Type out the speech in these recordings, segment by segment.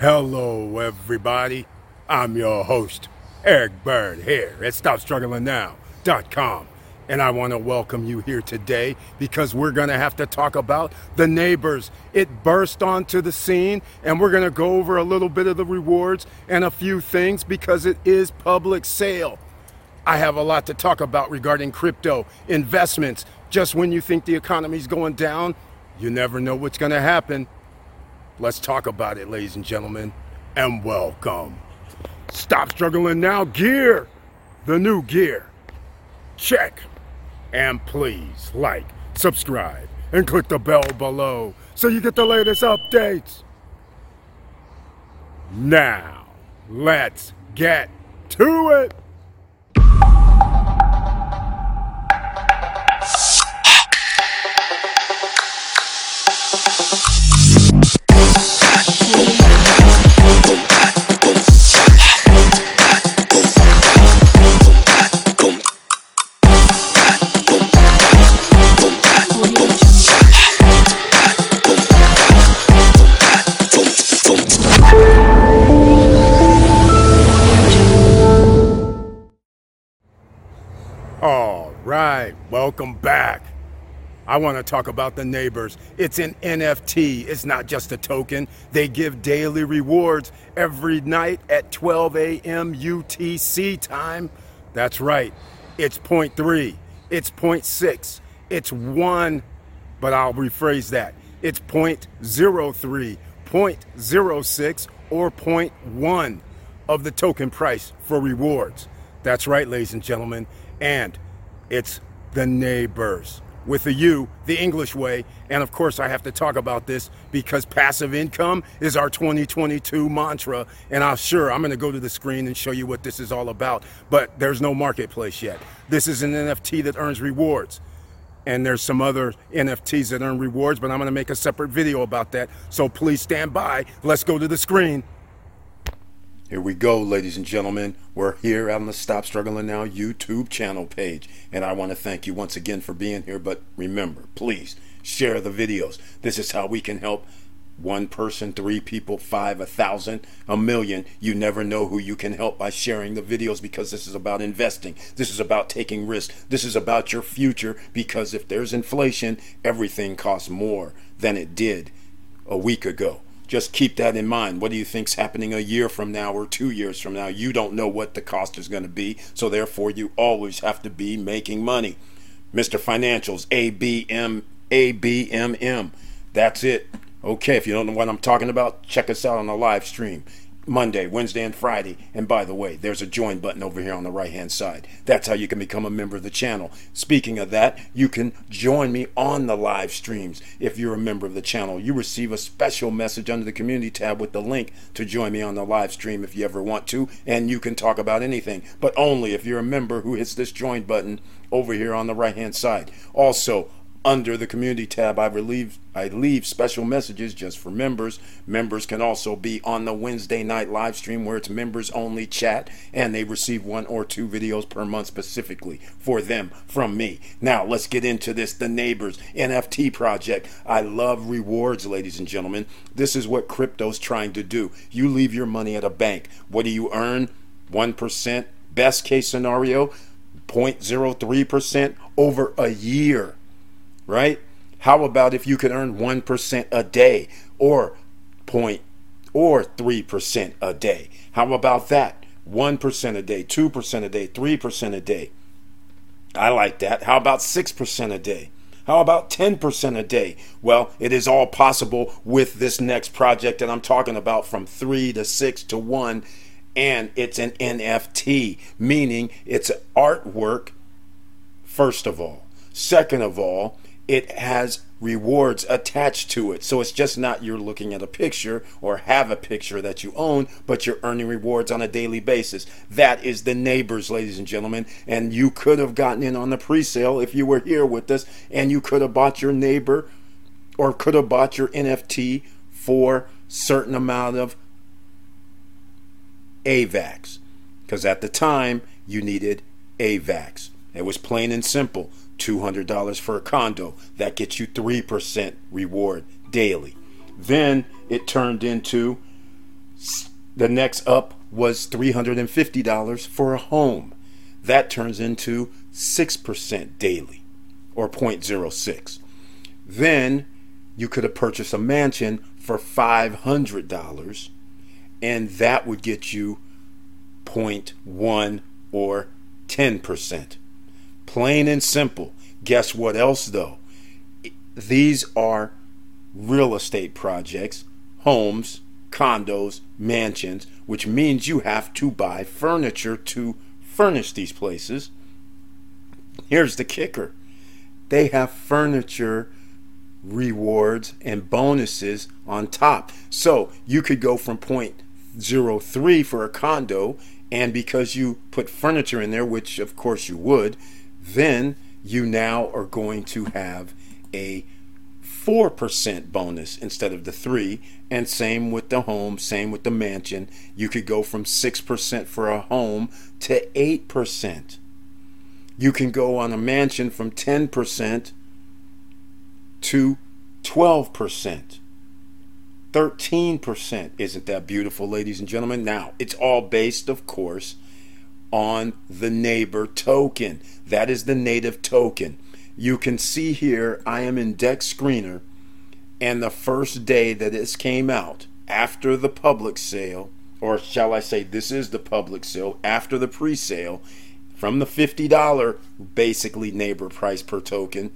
Hello, everybody. I'm your host, Eric Byrd, here at StopStrugglingNow.com. And I want to welcome you here today because we're going to have to talk about the neighbors. It burst onto the scene, and we're going to go over a little bit of the rewards and a few things because it is public sale. I have a lot to talk about regarding crypto investments. Just when you think the economy's going down, you never know what's going to happen. Let's talk about it, ladies and gentlemen, and welcome. Stop struggling now, gear. The new gear. Check. And please like, subscribe, and click the bell below so you get the latest updates. Now, let's get to it. Welcome back. I want to talk about the neighbors. It's an NFT, it's not just a token. They give daily rewards every night at 12 a.m. UTC time. That's right, it's 0.3, it's 0.6, it's 1, but I'll rephrase that. It's 0.03, 0.06, or 0.1 of the token price for rewards. That's right, ladies and gentlemen. And it's the neighbors with the U, the English way. And of course, I have to talk about this because passive income is our 2022 mantra. And I'm sure I'm going to go to the screen and show you what this is all about. But there's no marketplace yet. This is an NFT that earns rewards. And there's some other NFTs that earn rewards, but I'm going to make a separate video about that. So please stand by. Let's go to the screen. Here we go, ladies and gentlemen. We're here on the Stop Struggling Now YouTube channel page. And I want to thank you once again for being here. But remember, please share the videos. This is how we can help one person, three people, five, a thousand, a million. You never know who you can help by sharing the videos because this is about investing. This is about taking risks. This is about your future because if there's inflation, everything costs more than it did a week ago. Just keep that in mind. What do you think's happening a year from now or two years from now? You don't know what the cost is going to be, so therefore you always have to be making money. Mr. Financials, ABM, ABMM. That's it. Okay, if you don't know what I'm talking about, check us out on the live stream. Monday, Wednesday, and Friday. And by the way, there's a join button over here on the right hand side. That's how you can become a member of the channel. Speaking of that, you can join me on the live streams if you're a member of the channel. You receive a special message under the community tab with the link to join me on the live stream if you ever want to. And you can talk about anything, but only if you're a member who hits this join button over here on the right hand side. Also, under the community tab I relieve I leave special messages just for members. Members can also be on the Wednesday night live stream where it's members only chat and they receive one or two videos per month specifically for them from me. Now, let's get into this the neighbors NFT project. I love rewards ladies and gentlemen. This is what crypto's trying to do. You leave your money at a bank. What do you earn? 1% best case scenario 0.03% over a year right? How about if you could earn 1% a day or point or 3% a day? How about that? 1% a day, 2% a day, 3% a day. I like that. How about 6% a day? How about 10% a day? Well, it is all possible with this next project that I'm talking about from 3 to 6 to 1 and it's an NFT, meaning it's artwork first of all. Second of all, it has rewards attached to it. So it's just not you're looking at a picture or have a picture that you own, but you're earning rewards on a daily basis. That is the neighbors, ladies and gentlemen. And you could have gotten in on the pre sale if you were here with us, and you could have bought your neighbor or could have bought your NFT for certain amount of AVAX. Because at the time, you needed AVAX. It was plain and simple. $200 for a condo. That gets you 3% reward daily. Then it turned into The next up was $350 for a home. That turns into 6% daily or 0.06. Then you could have purchased a mansion for $500 and that would get you 0.1 or 10%. Plain and simple. Guess what else though? These are real estate projects, homes, condos, mansions, which means you have to buy furniture to furnish these places. Here's the kicker they have furniture rewards and bonuses on top. So you could go from point zero three for a condo, and because you put furniture in there, which of course you would, then you now are going to have a 4% bonus instead of the 3 and same with the home same with the mansion. You could go from 6% for a home to 8% you can go on a mansion from 10% to 12% 13% isn't that beautiful ladies and gentlemen. Now it's all based of course on the neighbor token that is the native token you can see here I am in Dex Screener, and the first day that this came out, after the public sale, or shall I say, this is the public sale, after the pre sale, from the $50 basically neighbor price per token,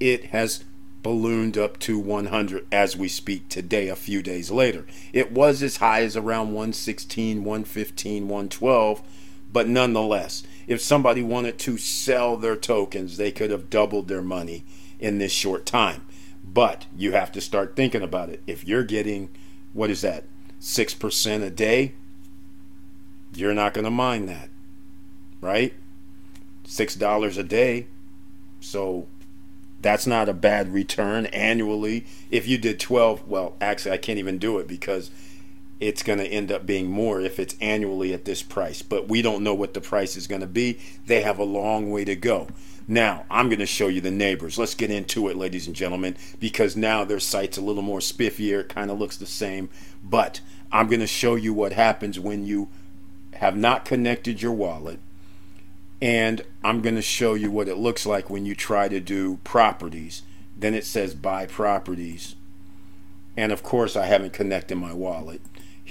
it has ballooned up to 100 as we speak today, a few days later. It was as high as around 116, 115, 112 but nonetheless, if somebody wanted to sell their tokens, they could have doubled their money in this short time. But you have to start thinking about it. If you're getting, what is that, 6% a day, you're not going to mind that, right? $6 a day. So that's not a bad return annually. If you did 12, well, actually, I can't even do it because it's going to end up being more if it's annually at this price. But we don't know what the price is going to be. They have a long way to go. Now, I'm going to show you the neighbors. Let's get into it, ladies and gentlemen, because now their site's a little more spiffier. It kind of looks the same. But I'm going to show you what happens when you have not connected your wallet. And I'm going to show you what it looks like when you try to do properties. Then it says buy properties. And of course, I haven't connected my wallet.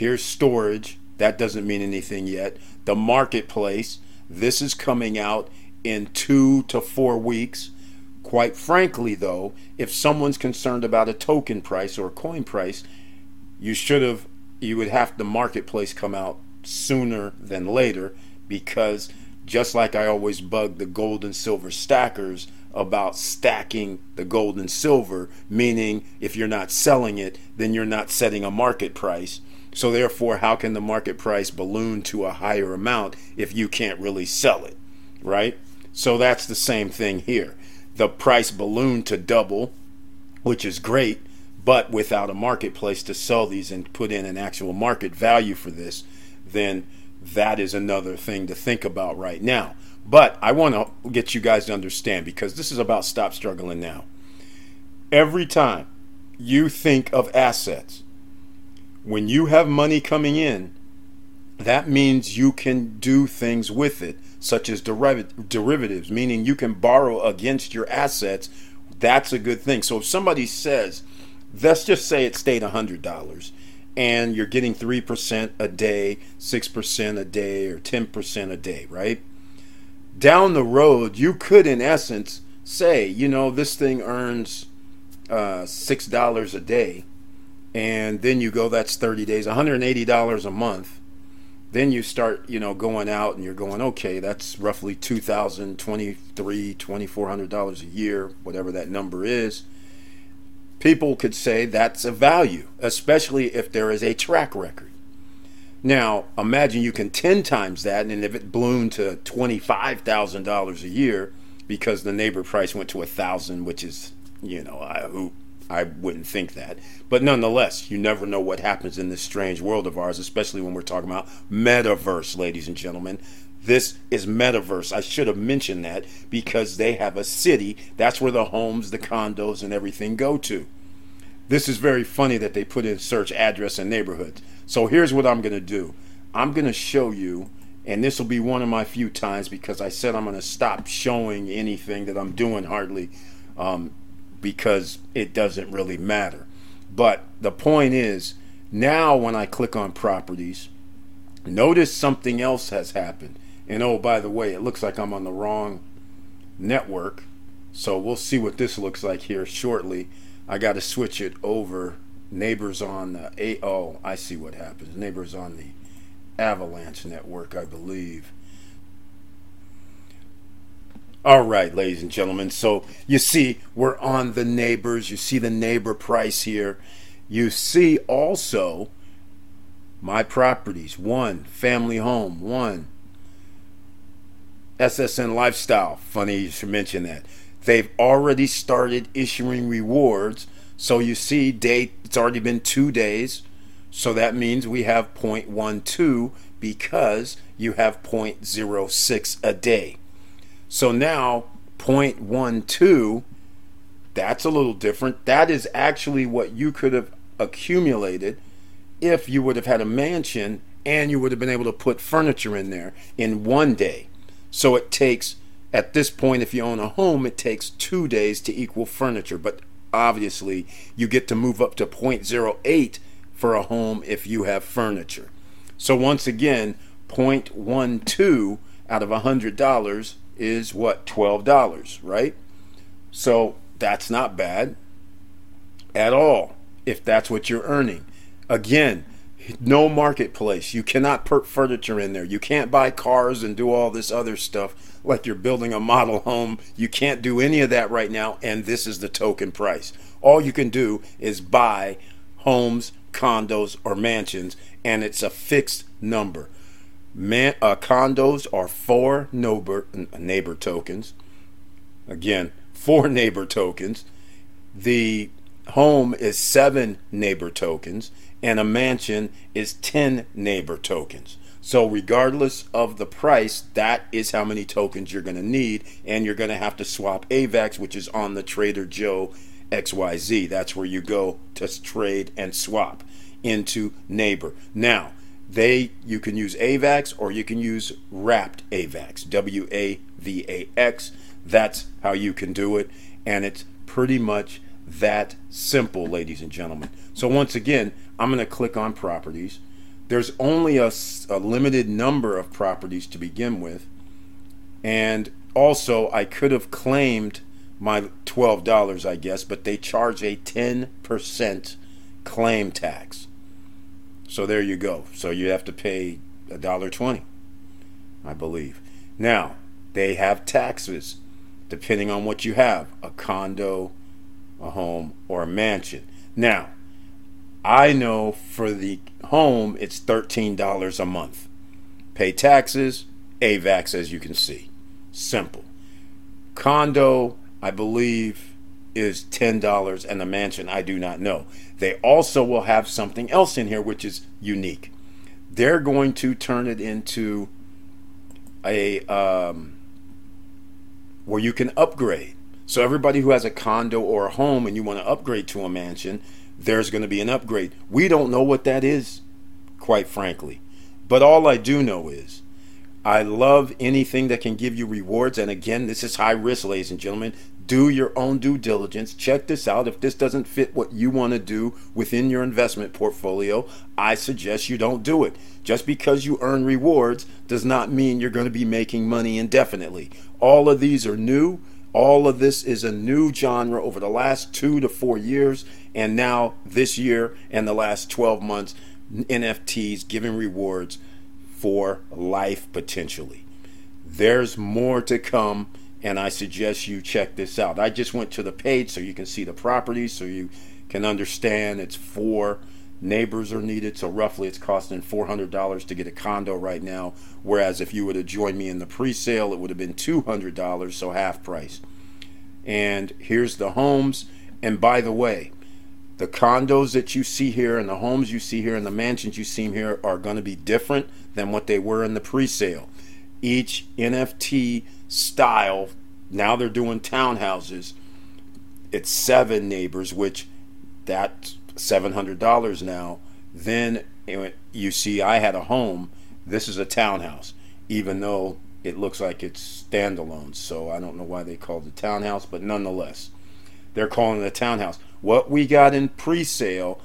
Here's storage. That doesn't mean anything yet. The marketplace. This is coming out in two to four weeks. Quite frankly, though, if someone's concerned about a token price or coin price, you should have, you would have the marketplace come out sooner than later because just like I always bug the gold and silver stackers about stacking the gold and silver, meaning if you're not selling it, then you're not setting a market price. So therefore, how can the market price balloon to a higher amount if you can't really sell it, right? So that's the same thing here. The price ballooned to double, which is great, but without a marketplace to sell these and put in an actual market value for this, then that is another thing to think about right now. But I want to get you guys to understand because this is about stop struggling now. Every time you think of assets, when you have money coming in, that means you can do things with it, such as derivatives, meaning you can borrow against your assets. That's a good thing. So if somebody says, let's just say it stayed $100 and you're getting 3% a day, 6% a day, or 10% a day, right? Down the road, you could, in essence, say, you know, this thing earns uh, $6 a day and then you go that's 30 days $180 a month. Then you start you know going out and you're going okay that's roughly 2023 $2400 a year whatever that number is. People could say that's a value especially if there is a track record. Now imagine you can 10 times that and if it ballooned to $25000 a year because the neighbor price went to a thousand which is you know who I wouldn't think that. But nonetheless, you never know what happens in this strange world of ours, especially when we're talking about metaverse, ladies and gentlemen. This is metaverse. I should have mentioned that because they have a city. That's where the homes, the condos, and everything go to. this is very funny that they put in search address and neighborhoods. So here's what I'm going to do I'm going to show you, and this will be one of my few times because I said I'm going to stop showing anything that I'm doing hardly um, because it doesn't really matter. But the point is, now when I click on properties, notice something else has happened. And oh, by the way, it looks like I'm on the wrong network. So we'll see what this looks like here shortly. I got to switch it over. Neighbors on the A. Oh, I see what happens. Neighbors on the Avalanche network, I believe. All right, ladies and gentlemen. So you see, we're on the neighbors. You see the neighbor price here. You see also my properties one, family home, one, SSN lifestyle. Funny you should mention that. They've already started issuing rewards. So you see, date, it's already been two days. So that means we have 0.12 because you have 0.06 a day. So now 0.12, that's a little different. That is actually what you could have accumulated if you would have had a mansion and you would have been able to put furniture in there in one day. So it takes, at this point, if you own a home, it takes two days to equal furniture. But obviously, you get to move up to 0.08 for a home if you have furniture. So once again, 0.12 out of $100 is what? $12, right? So that's not bad at all if that's what you're earning. Again, no marketplace. You cannot put furniture in there. You can't buy cars and do all this other stuff like you're building a model home. You can't do any of that right now, and this is the token price. All you can do is buy homes, condos, or mansions, and it's a fixed number. Man, uh, condos are four neighbor, neighbor tokens. Again, four neighbor tokens. The home is seven neighbor tokens and a mansion is 10 neighbor tokens. So, regardless of the price, that is how many tokens you're going to need, and you're going to have to swap AVAX, which is on the Trader Joe XYZ. That's where you go to trade and swap into neighbor. Now, they you can use AVAX or you can use wrapped AVAX, W A V A X. That's how you can do it, and it's pretty much that simple, ladies and gentlemen. So, once again, I'm going to click on properties. There's only a, a limited number of properties to begin with. And also, I could have claimed my $12, I guess, but they charge a 10% claim tax. So there you go. So you have to pay a dollar twenty, I believe. Now, they have taxes depending on what you have a condo, a home, or a mansion. Now, I know for the home it's $13 a month. Pay taxes, AVAX as you can see. Simple. Condo, I believe, is $10 and a mansion I do not know. They also will have something else in here which is unique. They're going to turn it into a um, where you can upgrade. So everybody who has a condo or a home and you want to upgrade to a mansion, there's going to be an upgrade. We don't know what that is, quite frankly. But all I do know is I love anything that can give you rewards. And again, this is high risk, ladies and gentlemen. Do your own due diligence. Check this out. If this doesn't fit what you want to do within your investment portfolio, I suggest you don't do it. Just because you earn rewards does not mean you're going to be making money indefinitely. All of these are new. All of this is a new genre over the last two to four years, and now this year and the last 12 months, NFTs giving rewards for life potentially. There's more to come, and I suggest you check this out. I just went to the page so you can see the properties, so you can understand it's four neighbors are needed. So roughly, it's costing $400 to get a condo right now. Whereas if you would have joined me in the pre-sale, it would have been $200, so half price. And here's the homes. And by the way, the condos that you see here and the homes you see here and the mansions you see here are going to be different than what they were in the pre-sale. Each NFT style, now they're doing townhouses. It's seven neighbors, which that's $700 now. Then you see, I had a home. This is a townhouse, even though it looks like it's standalone. So I don't know why they called it townhouse, but nonetheless, they're calling it a townhouse. What we got in pre sale,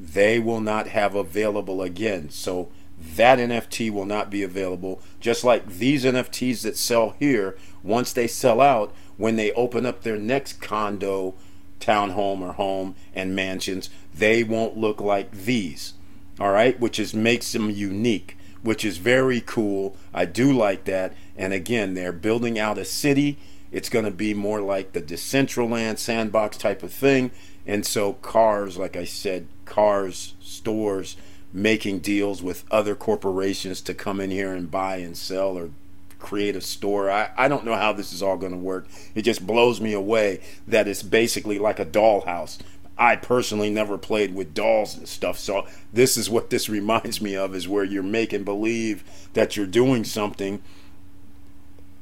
they will not have available again. So that NFT will not be available. Just like these NFTs that sell here, once they sell out, when they open up their next condo, townhome, or home and mansions, they won't look like these. All right, which is makes them unique, which is very cool. I do like that. And again, they're building out a city. It's going to be more like the Decentraland sandbox type of thing. And so, cars, like I said, cars, stores, making deals with other corporations to come in here and buy and sell or create a store. I, I don't know how this is all going to work. It just blows me away that it's basically like a dollhouse. I personally never played with dolls and stuff, so this is what this reminds me of is where you're making believe that you're doing something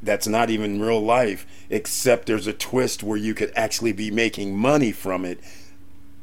that's not even real life, except there's a twist where you could actually be making money from it,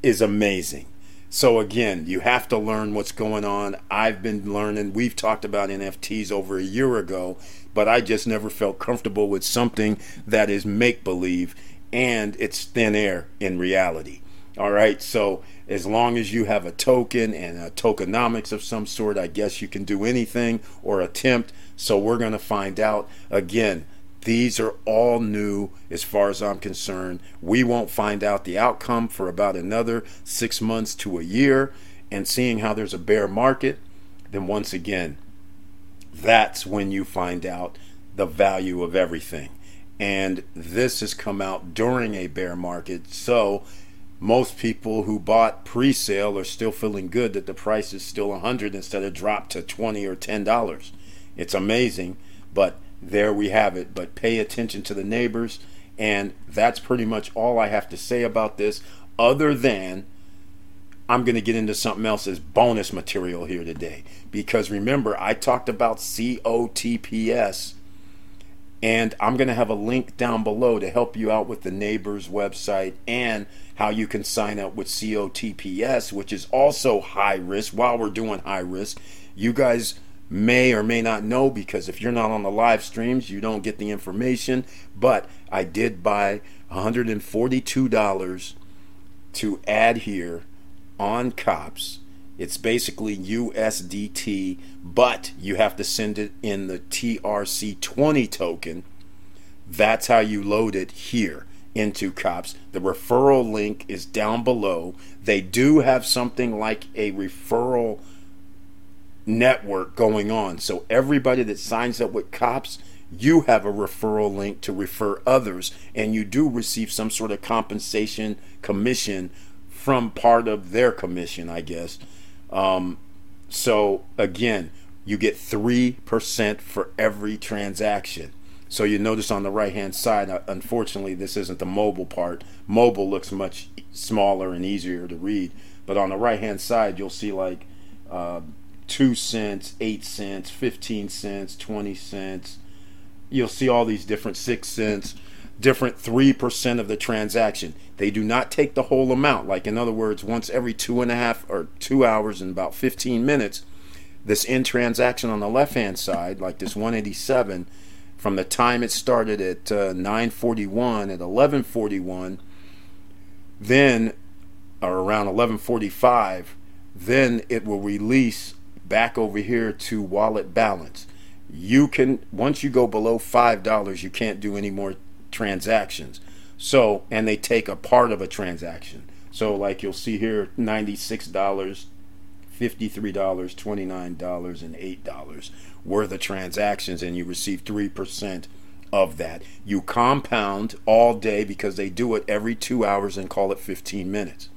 is amazing. So again, you have to learn what's going on. I've been learning. We've talked about NFTs over a year ago, but I just never felt comfortable with something that is make believe and it's thin air in reality. All right. So as long as you have a token and a tokenomics of some sort, I guess you can do anything or attempt. So we're going to find out again these are all new as far as I'm concerned. We won't find out the outcome for about another six months to a year. And seeing how there's a bear market, then once again, that's when you find out the value of everything. And this has come out during a bear market. So most people who bought pre-sale are still feeling good that the price is still 100 instead of dropped to 20 or 10 dollars. It's amazing, but there we have it. But pay attention to the neighbors. And that's pretty much all I have to say about this, other than I'm going to get into something else as bonus material here today. Because remember, I talked about COTPS, and I'm going to have a link down below to help you out with the neighbors website and how you can sign up with COTPS, which is also high risk while we're doing high risk. You guys may or may not know because if you're not on the live streams, you don't get the information. But I did buy $142 to add here on COPS. It's basically USDT, but you have to send it in the TRC20 token. That's how you load it here into COPS. The referral link is down below. They do have something like a referral network going on. So everybody that signs up with cops, you have a referral link to refer others, and you do receive some sort of compensation commission from part of their commission, I guess. Um, so again, you get 3% for every transaction. So you notice on the right hand side, uh, unfortunately, this isn't the mobile part. Mobile looks much smaller and easier to read. But on the right hand side, you'll see like uh, two cents, eight cents, 15 cents, 20 cents. You'll see all these different six cents, different 3% of the transaction. They do not take the whole amount. Like, in other words, once every two and a half or two hours and about 15 minutes, this in transaction on the left hand side, like this 187, from the time it started at uh, 941 at 1141, then or around 1145, then it will release back over here to wallet balance. You can once you go below five dollars, you can't do any more transactions. So and they take a part of a transaction. So like you'll see here, ninety six dollars, fifty three dollars, twenty nine dollars, and eight dollars worth of transactions, and you receive three percent of that. You compound all day because they do it every two hours and call it 15 minutes.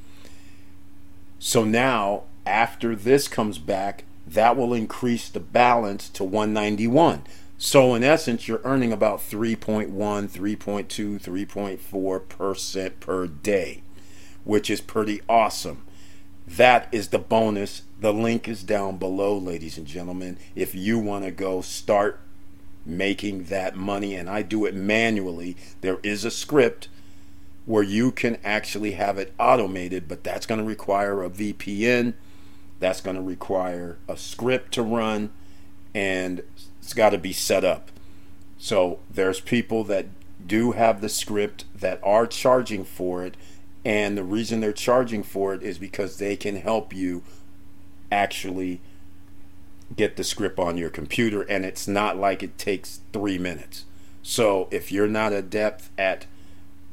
So now, after this comes back, that will increase the balance to 191. So in essence, you're earning about 3.1, 3.2, 3.4% per day, which is pretty awesome. That is the bonus. The link is down below, ladies and gentlemen. If you want to go start making that money, and I do it manually, there is a script where you can actually have it automated, but that's going to require a VPN. That's going to require a script to run, and it's got to be set up. So there's people that do have the script that are charging for it, and the reason they're charging for it is because they can help you actually get the script on your computer, and it's not like it takes three minutes. So if you're not adept at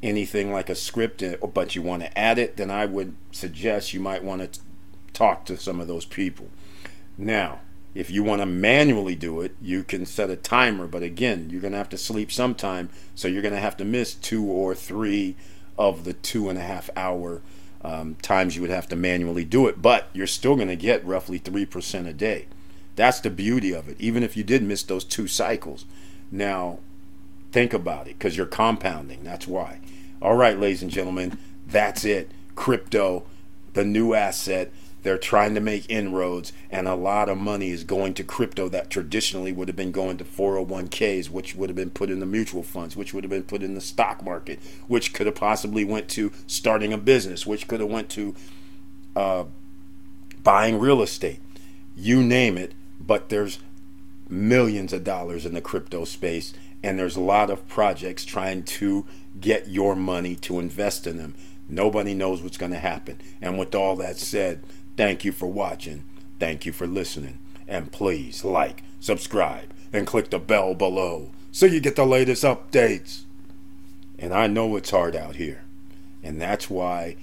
anything like a script, uh, but you want to add it, then I would suggest you might want to talk to some of those people. Now, if you want to manually do it, you can set a timer, but again, you're going to have to sleep sometime, so you're going to have to miss two or three of the two and a half hour um, times you would have to manually do it, but you're still going to get roughly 3% a day. That's the beauty of it, even if you did miss those two cycles. Now, think about it because you're compounding. That's why. All right, ladies and gentlemen, that's it. Crypto, the new asset. They're trying to make inroads, and a lot of money is going to crypto that traditionally would have been going to 401ks, which would have been put in the mutual funds, which would have been put in the stock market, which could have possibly went to starting a business, which could have went to uh, buying real estate. You name it, but there's millions of dollars in the crypto space, and there's a lot of projects trying to get your money to invest in them. Nobody knows what's going to happen. And with all that said, thank you for watching. Thank you for listening. And please like, subscribe, and click the bell below so you get the latest updates. And I know it's hard out here. And that's why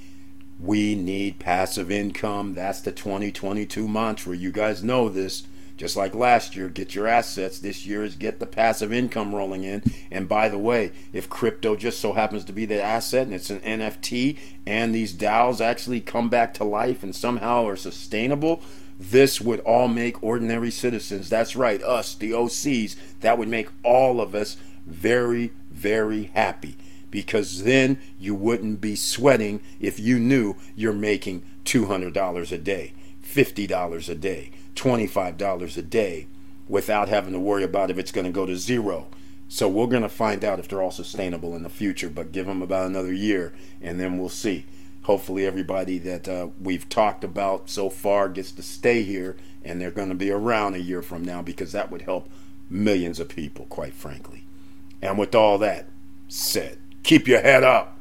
we need passive income. That's the 2022 mantra. You guys know this. Just like last year, get your assets. This year is get the passive income rolling in. And by the way, if crypto just so happens to be the asset and it's an NFT and these DAOs actually come back to life and somehow are sustainable, this would all make ordinary citizens, that's right, us, the OCs, that would make all of us very, very happy because then you wouldn't be sweating if you knew you're making $200 a day, $50 a day, $25 a day without having to worry about if it's going to go to zero. So we're going to find out if they're all sustainable in the future, but give them about another year and then we'll see. Hopefully, everybody that uh, we've talked about so far gets to stay here and they're going to be around a year from now because that would help millions of people, quite frankly. And with all that said, keep your head up,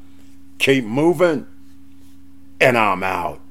keep moving, and I'm out.